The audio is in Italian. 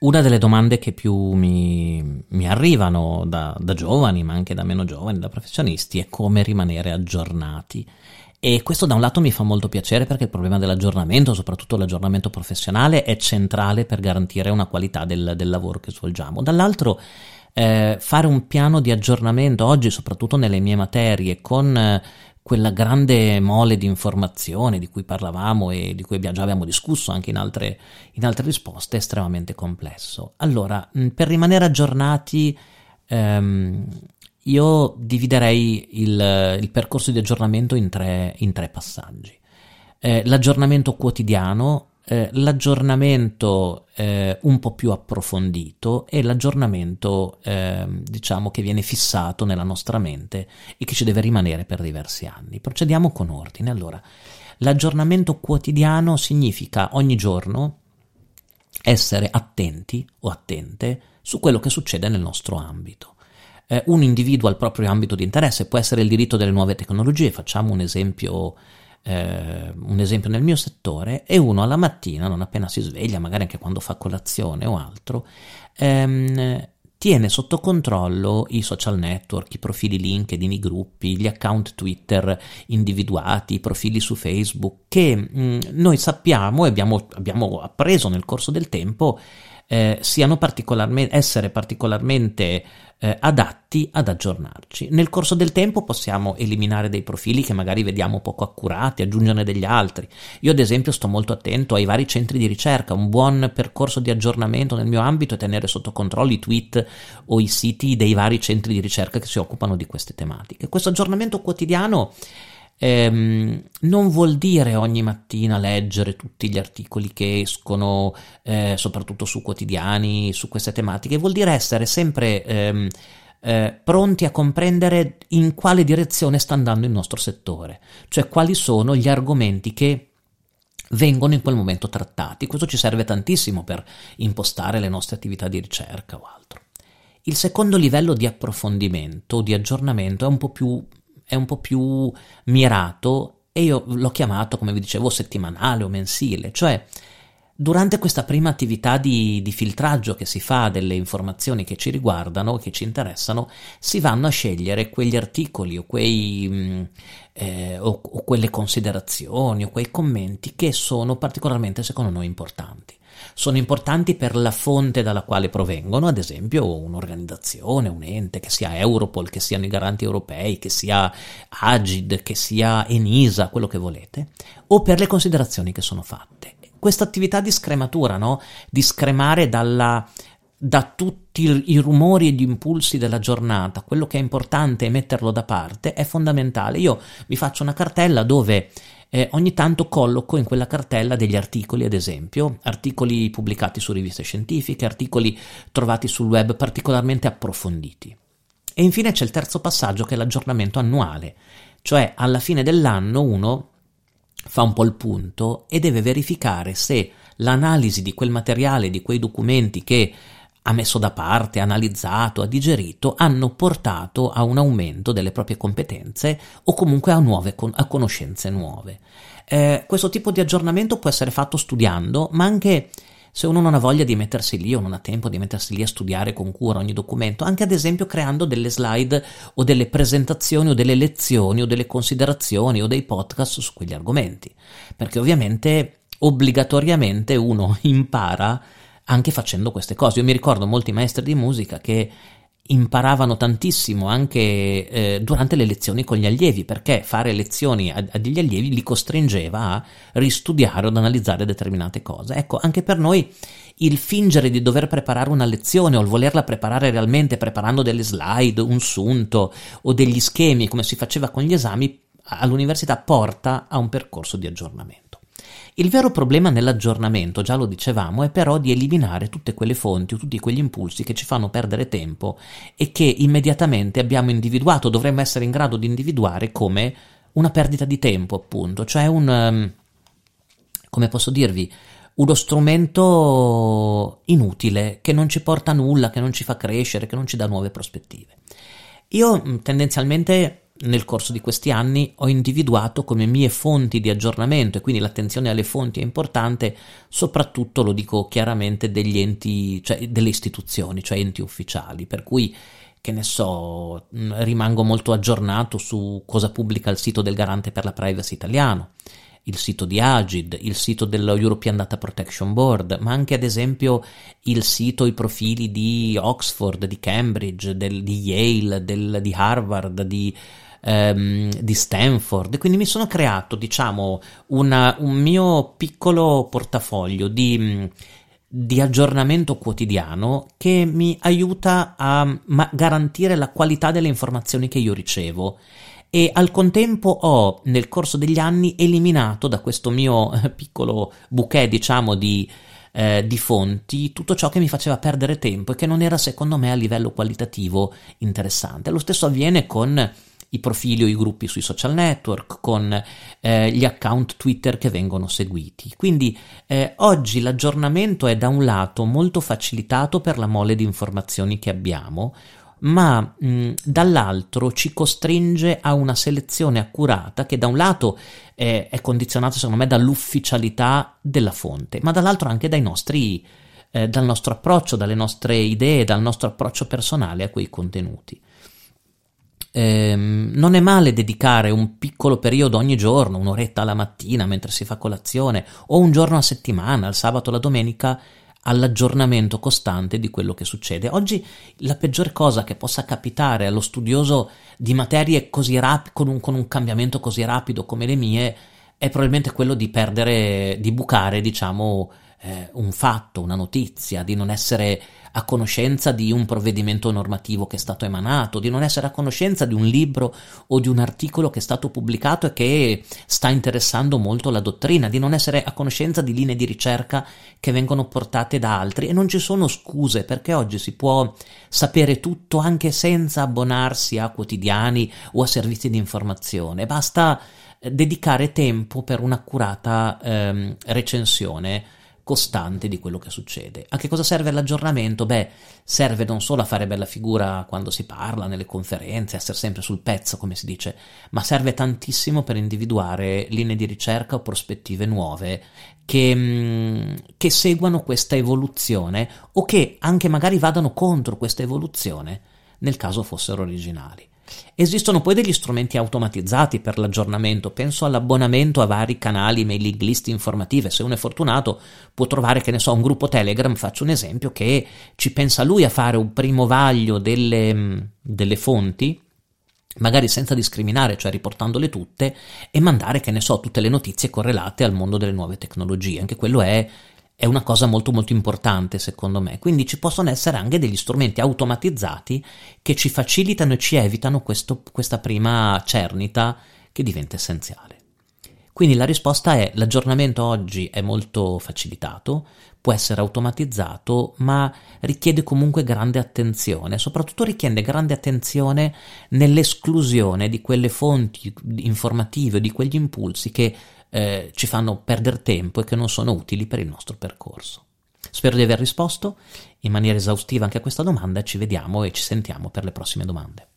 una delle domande che più mi, mi arrivano da, da, giovani, ma anche da meno giovani, da professionisti, è come rimanere aggiornati. E questo da un lato mi fa molto piacere perché il problema dell'aggiornamento, soprattutto l'aggiornamento professionale, è centrale per garantire una qualità del, del lavoro che svolgiamo. Dall'altro, eh, fare un piano di aggiornamento oggi, soprattutto nelle mie materie, con eh, quella grande mole di informazione di cui parlavamo e di cui già abbiamo discusso anche in altre, in altre risposte, è estremamente complesso. Allora, per rimanere aggiornati, ehm, io dividerei il, il, percorso di aggiornamento in tre, in tre passaggi. Eh, l'aggiornamento quotidiano, eh, l'aggiornamento eh, un po' più approfondito e l'aggiornamento eh, diciamo che viene fissato nella nostra mente e che ci deve rimanere per diversi anni. Procediamo con ordine. Allora, l'aggiornamento quotidiano significa ogni giorno essere attenti o attente su quello che succede nel nostro ambito. Eh, un individuo ha il proprio ambito di interesse, può essere il diritto delle nuove tecnologie, facciamo un esempio eh, un esempio nel mio settore, e uno alla mattina, non appena si sveglia, magari anche quando fa colazione o altro, ehm, tiene sotto controllo i social network, i profili LinkedIn, i gruppi, gli account Twitter individuati, i profili su Facebook, che mh, mm, noi sappiamo e abbiamo, abbiamo appreso nel corso del tempo eh, siano particolarmente, essere particolarmente eh, adatti ad aggiornarci. Nel corso del tempo possiamo eliminare dei profili che magari vediamo poco accurati, aggiungerne degli altri. Io ad esempio sto molto attento ai vari centri di ricerca, un buon percorso di aggiornamento nel mio ambito è tenere sotto controllo i tweet o i siti dei vari centri di ricerca che si occupano di queste tematiche. Questo aggiornamento quotidiano ehm, non vuol dire ogni mattina leggere tutti gli articoli che escono, eh, soprattutto su quotidiani, su queste tematiche, vuol dire essere sempre ehm, eh, pronti a comprendere in quale direzione sta andando il nostro settore, cioè quali sono gli argomenti che vengono in quel momento trattati. Questo ci serve tantissimo per impostare le nostre attività di ricerca o altro. Il secondo livello di approfondimento, di aggiornamento, è un po' più è un po' più mirato e io l'ho chiamato, come vi dicevo, settimanale o mensile, cioè durante questa prima attività di, di, filtraggio che si fa delle informazioni che ci riguardano, che ci interessano, si vanno a scegliere quegli articoli o, quei, mm, eh, o, o quelle considerazioni o quei commenti che sono particolarmente secondo noi importanti sono importanti per la fonte dalla quale provengono, ad esempio un'organizzazione, un ente, che sia Europol, che siano i garanti europei, che sia Agid, che sia Enisa, quello che volete, o per le considerazioni che sono fatte. Questa attività di scrematura, no? di scremare dalla, da tutti i rumori e gli impulsi della giornata, quello che è importante e metterlo da parte è fondamentale. Io vi faccio una cartella dove eh, ogni tanto colloco in quella cartella degli articoli, ad esempio, articoli pubblicati su riviste scientifiche, articoli trovati sul web particolarmente approfonditi. E infine c'è il terzo passaggio che è l'aggiornamento annuale, cioè alla fine dell'anno uno fa un po' il punto e deve verificare se l'analisi di quel materiale, di quei documenti che ha messo da parte, ha analizzato, ha digerito, hanno portato a un aumento delle proprie competenze o comunque a, nuove, a conoscenze nuove. Eh, questo tipo di aggiornamento può essere fatto studiando, ma anche se uno non ha voglia di mettersi lì o non ha tempo di mettersi lì a studiare con cura ogni documento, anche ad esempio creando delle slide o delle presentazioni o delle lezioni o delle considerazioni o dei podcast su quegli argomenti, perché ovviamente obbligatoriamente uno impara anche facendo queste cose. Io mi ricordo molti maestri di musica che imparavano tantissimo anche eh, durante le lezioni con gli allievi, perché fare lezioni a, a, degli allievi li costringeva a ristudiare o ad analizzare determinate cose. Ecco, anche per noi il fingere di dover preparare una lezione o il volerla preparare realmente preparando delle slide, un sunto o degli schemi come si faceva con gli esami all'università porta a un percorso di aggiornamento. Il vero problema nell'aggiornamento, già lo dicevamo, è però di eliminare tutte quelle fonti o tutti quegli impulsi che ci fanno perdere tempo e che immediatamente abbiamo individuato, dovremmo essere in grado di individuare come una perdita di tempo, appunto, cioè un, um, come posso dirvi, uno strumento inutile che non ci porta a nulla, che non ci fa crescere, che non ci dà nuove prospettive. Io tendenzialmente nel corso di questi anni ho individuato come mie fonti di aggiornamento e quindi l'attenzione alle fonti è importante, soprattutto lo dico chiaramente degli enti, cioè delle istituzioni, cioè enti ufficiali, per cui che ne so, rimango molto aggiornato su cosa pubblica il sito del garante per la privacy italiano il sito di Agid, il sito dello European Data Protection Board, ma anche ad esempio il sito, i profili di Oxford, di Cambridge, del, di Yale, del, di Harvard, di, ehm, di Stanford. Quindi mi sono creato, diciamo, una, un mio piccolo portafoglio di di aggiornamento quotidiano che mi aiuta a garantire la qualità delle informazioni che io ricevo e al contempo ho nel corso degli anni eliminato da questo mio piccolo bouquet diciamo di, eh, di fonti tutto ciò che mi faceva perdere tempo e che non era secondo me a livello qualitativo interessante. Lo stesso avviene con i profili o i gruppi sui social network, con eh, gli account Twitter che vengono seguiti. Quindi eh, oggi l'aggiornamento è da un lato molto facilitato per la mole di informazioni che abbiamo, ma mh, dall'altro ci costringe a una selezione accurata che da un lato è, è condizionata secondo me dall'ufficialità della fonte, ma dall'altro anche dai nostri, eh, dal nostro approccio, dalle nostre idee, dal nostro approccio personale a quei contenuti. Ehm, non è male dedicare un piccolo periodo ogni giorno, un'oretta alla mattina mentre si fa colazione, o un giorno a settimana, il sabato la domenica, all'aggiornamento costante di quello che succede. Oggi la peggior cosa che possa capitare allo studioso di materie così rapide, con, con un, cambiamento così rapido come le mie, è probabilmente quello di perdere, di bucare, diciamo, eh, un fatto, una notizia, di non essere a conoscenza di un provvedimento normativo che è stato emanato, di non essere a conoscenza di un libro o di un articolo che è stato pubblicato e che sta interessando molto la dottrina, di non essere a conoscenza di linee di ricerca che vengono portate da altri. E non ci sono scuse perché oggi si può sapere tutto anche senza abbonarsi a quotidiani o a servizi di informazione, basta eh, dedicare tempo per un'accurata ehm, recensione costante di quello che succede. A che cosa serve l'aggiornamento? Beh, serve non solo a fare bella figura quando si parla, nelle conferenze, essere sempre sul pezzo, come si dice, ma serve tantissimo per individuare linee di ricerca o prospettive nuove che, mm, che seguano questa evoluzione o che anche magari vadano contro questa evoluzione nel caso fossero originali. Esistono poi degli strumenti automatizzati per l'aggiornamento, penso all'abbonamento a vari canali, mailing list informative, se uno è fortunato può trovare, che ne so, un gruppo Telegram, faccio un esempio, che ci pensa lui a fare un primo vaglio delle, mm, delle fonti, magari senza discriminare, cioè riportandole tutte, e mandare, che ne so, tutte le notizie correlate al mondo delle nuove tecnologie. Anche quello è è una cosa molto molto importante secondo me. Quindi ci possono essere anche degli strumenti automatizzati che ci facilitano e ci evitano questo, questa prima cernita che diventa essenziale. Quindi la risposta è l'aggiornamento oggi è molto facilitato, può essere automatizzato, ma richiede comunque grande attenzione, soprattutto richiede grande attenzione nell'esclusione di quelle fonti informative, di quegli impulsi che eh, ci fanno perdere tempo e che non sono utili per il nostro percorso. Spero di aver risposto in maniera esaustiva anche a questa domanda ci vediamo e ci sentiamo per le prossime domande.